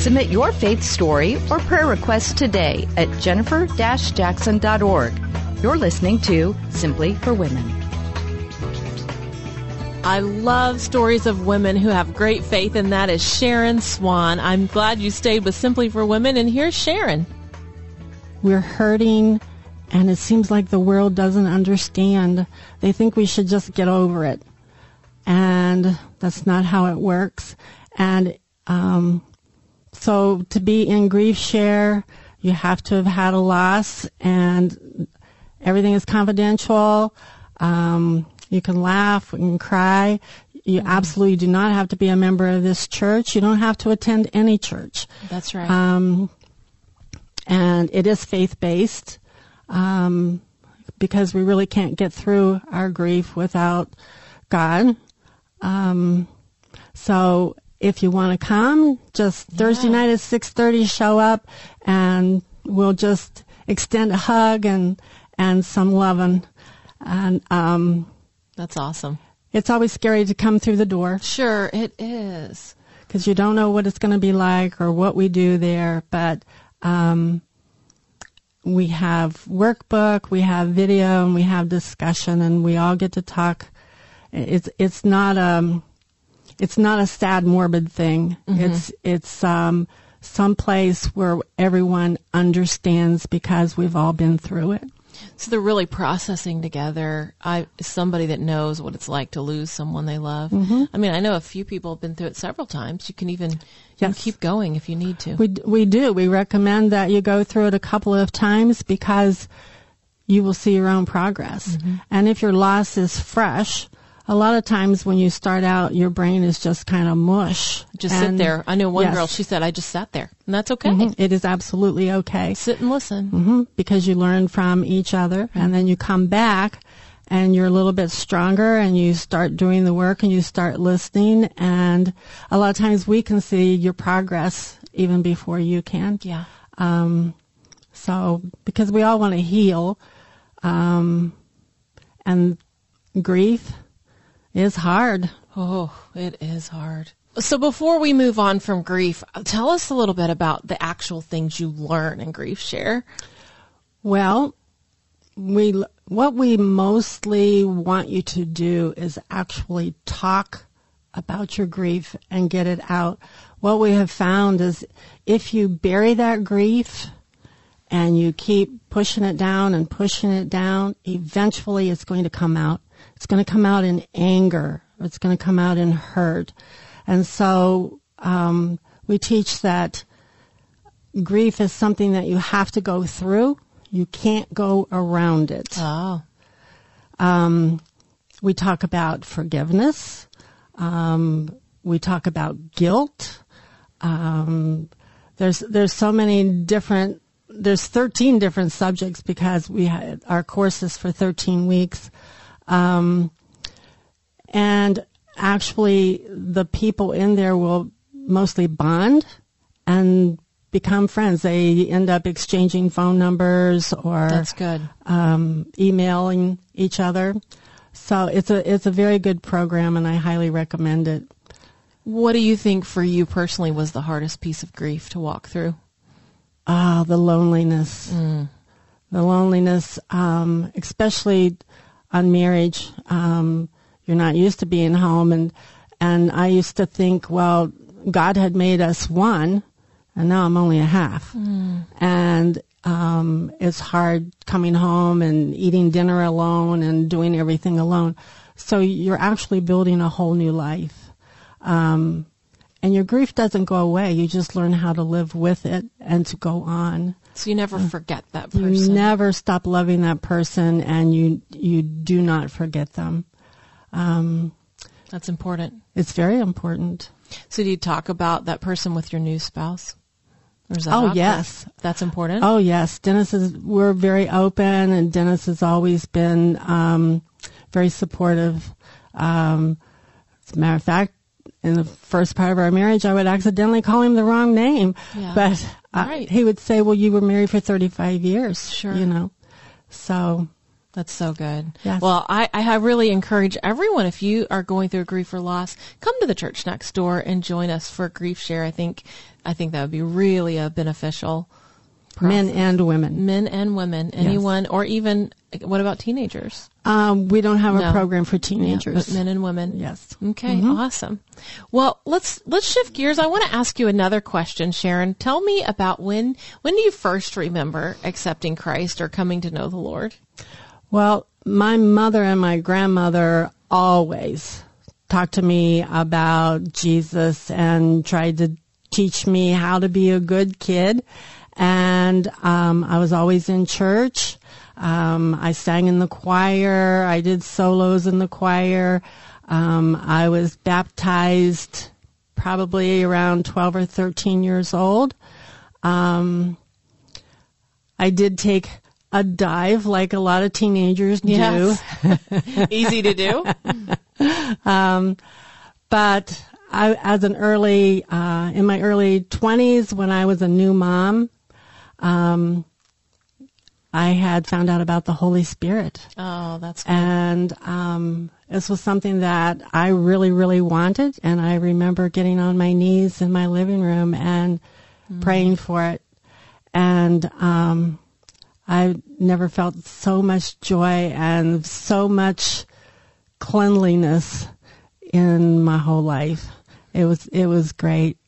Submit your faith story or prayer request today at jennifer-jackson.org. You're listening to Simply for Women. I love stories of women who have great faith, and that is Sharon Swan. I'm glad you stayed with Simply for Women, and here's Sharon. We're hurting, and it seems like the world doesn't understand. They think we should just get over it, and that's not how it works. And um, so, to be in GriefShare, you have to have had a loss, and everything is confidential. Um, you can laugh, you can cry. You absolutely do not have to be a member of this church. You don't have to attend any church. That's right. Um, and it is faith based um, because we really can't get through our grief without God. Um, so if you want to come, just Thursday Yeah. night at six thirty, show up, and we'll just extend a hug and and some loving. And um, That's awesome. it's always scary to come through the door Sure, it is. because you don't know what it's going to be like or what we do there. But um, we have workbook, we have video, and we have discussion, and we all get to talk. It's it's not um it's not a sad morbid thing. It's it's um some place where everyone understands because we've all been through it. So they're really processing together. I somebody that knows what it's like to lose someone they love. Mm-hmm. I mean, I know a few people have been through it several times. You can even you can keep going if you need to. We we do. We recommend that you go through it a couple of times because you will see your own progress. And if your loss is fresh, a lot of times when you start out, your brain is just kind of mush. just sit there. I know one Yes. girl. She said, "I just sat there," and that's okay. Mhm. It is absolutely okay Sit and listen. hmm because you learn from each other, and then you come back. And you're a little bit stronger, and you start doing the work, and you start listening. And a lot of times, we can see your progress even before you can. Yeah. Um, so because we all want to heal, um, and grief is hard. Oh, it is hard. So before we move on from grief, tell us a little bit about the actual things you learn in GriefShare. Well, we what we mostly want you to do is actually talk about your grief and get it out. What we have found is if you bury that grief and you keep pushing it down and pushing it down, eventually it's going to come out. It's going to come out in anger. It's going to come out in hurt. And so um, we teach that grief is something that you have to go through. You can't go around it. Oh, Um, we talk about forgiveness. Um, we talk about guilt. Um, there's there's so many different. There's 13 different subjects because we had our courses for 13 weeks, um, and actually the people in there will mostly bond and become friends. They end up exchanging phone numbers or that's good. um, emailing each other. So it's a it's a very good program, and I highly recommend it. What do you think for you personally was the hardest piece of grief to walk through? Ah, the loneliness, the loneliness, um, especially on marriage. Um, you're not used to being home, and and I used to think, well, God had made us one, and now I'm only a half, and um, it's hard coming home and eating dinner alone and doing everything alone. So you're actually building a whole new life. Um, and your grief doesn't go away. You just learn how to live with it and to go on. So you never forget that person. You never stop loving that person, and you you do not forget them. Um, That's important. it's very important. So do you talk about that person with your new spouse? Or is that Oh, awkward? yes. That's important. Oh yes, Dennis is. We're very open, and Dennis has always been um, very supportive. Um, as a matter of fact, in the first part of our marriage, I would accidentally call him the wrong name, Yeah. but uh, Right. he would say, "Well, you were married for thirty-five years." Sure. you know. So That's so good. Yes. Well, I, I really encourage everyone, if you are going through grief or loss, come to the church next door and join us for a GriefShare. I think, I think that would be really a beneficial. Men and women. Men and women, anyone, or even, what about teenagers? Um, we don't have a program for Yeah, teenagers. but men and women. Yes. Okay, awesome. Well, let's let's shift gears. I want to ask you another question, Sharon. Tell me about when when do you first remember accepting Christ or coming to know the Lord? Well, my mother and my grandmother always talked to me about Jesus and tried to teach me how to be a good kid. And um, I was always in church. Um, I sang in the choir. I did solos in the choir. Um, I was baptized probably around 12 or 13 years old. Um, I did take a dive like a lot of teenagers do. Yes. Easy to do. But I, as an early, uh, in my early 20s, when I was a new mom, um, I had found out about the Holy Spirit. Oh, that's good. And um, this was something that I really, really wanted. And I remember getting on my knees in my living room and praying for it. And um, I never felt so much joy and so much cleanliness in my whole life. It was it was great.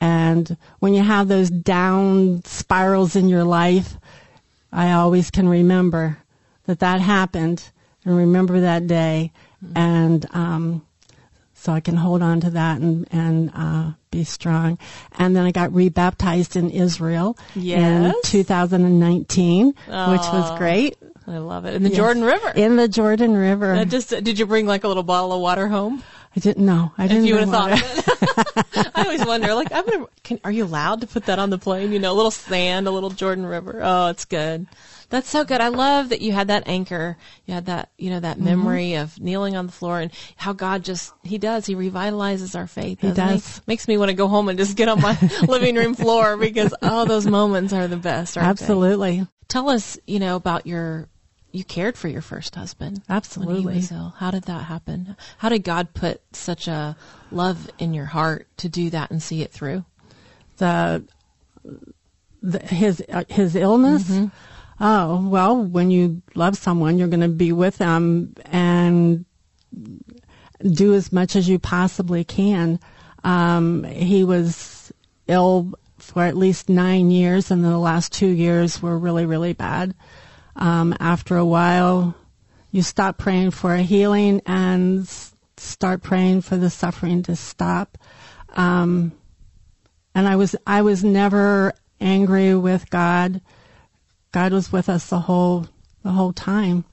And when you have those down spirals in your life, I always can remember that that happened and remember that day. And um, so I can hold on to that and, and uh, be strong. And then I got rebaptized in Israel Yes. in 2019, which was great. I love it. In the Jordan River. In the Jordan River. That just did you bring like a little bottle of water home? I didn't know. I didn't If you would have thought of it. I always wonder, like, I'm gonna, can, are you allowed to put that on the plane? You know, a little sand, a little Jordan River. Oh, it's good. That's so good. I love that you had that anchor. You had that, you know, Mm-hmm. that memory of kneeling on the floor and how God just, He does. He revitalizes our faith. He does. Makes me want to go home and just get on my living room floor because, oh, those moments are the best. aren't they? Absolutely. Tell us, you know, about your, you cared for your first husband. Absolutely. he was ill. How did that happen? How did God put such a love in your heart to do that and see it through? the, the his uh, his illness. Mm-hmm. Oh well, when you love someone, you're going to be with them and do as much as you possibly can. Um, he was ill for at least nine years, and the last two years were really really bad. Um, after a while, you stop praying for a healing and start praying for the suffering to stop. Um, and I was I was never angry with God. God was with us the whole the whole time.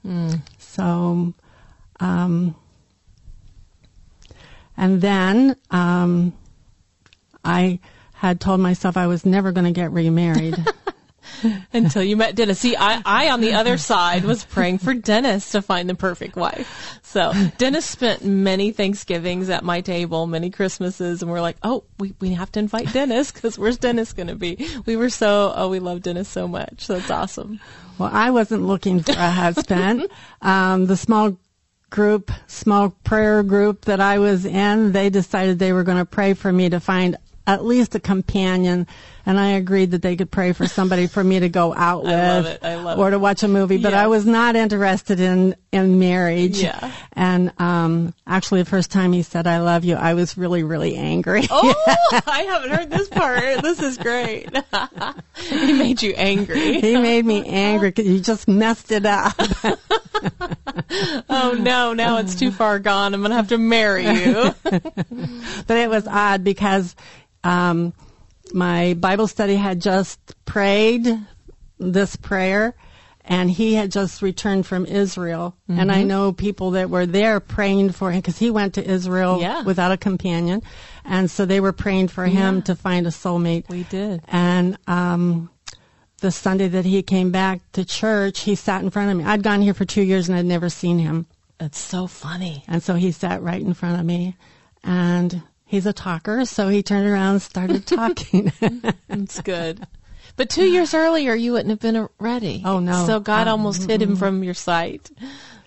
So, um, and then um, I had told myself I was never going to get remarried. Until you met Dennis. See, I, I on the other side was praying for Dennis to find the perfect wife. So Dennis spent many Thanksgivings at my table, many Christmases, and we're like, oh, we, we have to invite Dennis because where's Dennis going to be? We were so, oh, we love Dennis so much. That's awesome. Well, I wasn't looking for a husband. um, the small group, small prayer group that I was in, they decided they were going to pray for me to find at least a companion. And I agreed that they could pray for somebody for me to go out with I love it. I love or it. to watch a movie. But I was not interested in, in marriage. Yeah. And, um, actually the first time he said, I love you, I was really, really angry. Oh, I haven't heard this part. This is great. he made you angry. he made me angry because he just messed it up. Oh no, now it's too far gone. I'm gonna have to marry you. but it was odd because um, my Bible study had just prayed this prayer, and he had just returned from Israel. And I know people that were there praying for him because he went to Israel Yeah. without a companion. And so they were praying for him to find a soulmate. We did. And um, the Sunday that he came back to church, he sat in front of me. I'd gone here for two years and I'd never seen him. It's so funny. And so he sat right in front of me. And he's a talker, so he turned around and started talking. It's good. But two years earlier, you wouldn't have been ready. Oh, no. So God Um, almost hid him from your sight.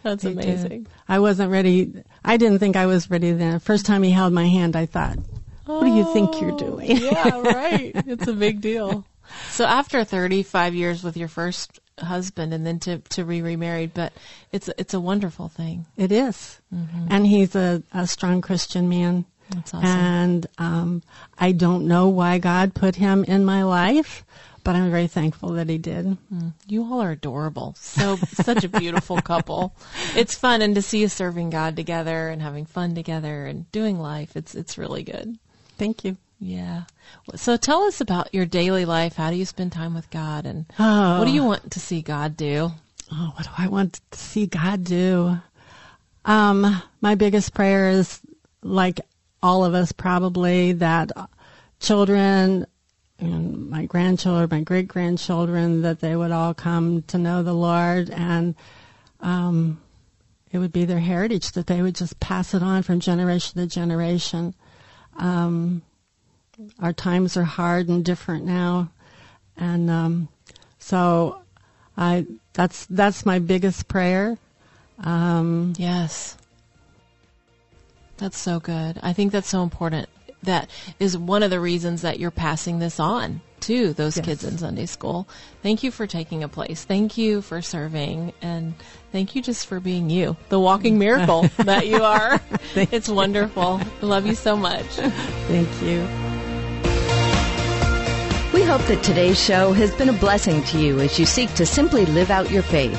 That's He did. amazing. I wasn't ready. I didn't think I was ready then. First time he held my hand, I thought, what do you think you're doing? yeah, right. It's a big deal. So after 35 years with your first husband and then to, to be remarried, but it's, it's a wonderful thing. It is. And he's a, a strong Christian man. That's awesome. And um, I don't know why God put him in my life, but I'm very thankful that he did. You all are adorable. So such a beautiful couple. It's fun and to see you serving God together and having fun together and doing life. It's it's really good. Thank you. Yeah. So tell us about your daily life. How do you spend time with God and Oh. what do you want to see God do? Oh, what do I want to see God do? Um, my biggest prayer is, like all of us probably, that children, and my grandchildren, my great grandchildren, that they would all come to know the Lord and um, it would be their heritage, that they would just pass it on from generation to generation. Um, our times are hard and different now. And um, so I that's that's my biggest prayer. Um, Yes. That's so good. I think that's so important. That is one of the reasons that you're passing this on to those Yes. kids in Sunday school. Thank you for taking a place. Thank you for serving and thank you just for being you, the walking miracle that you are. it's wonderful. I love you so much. thank you. We hope that today's show has been a blessing to you as you seek to simply live out your faith.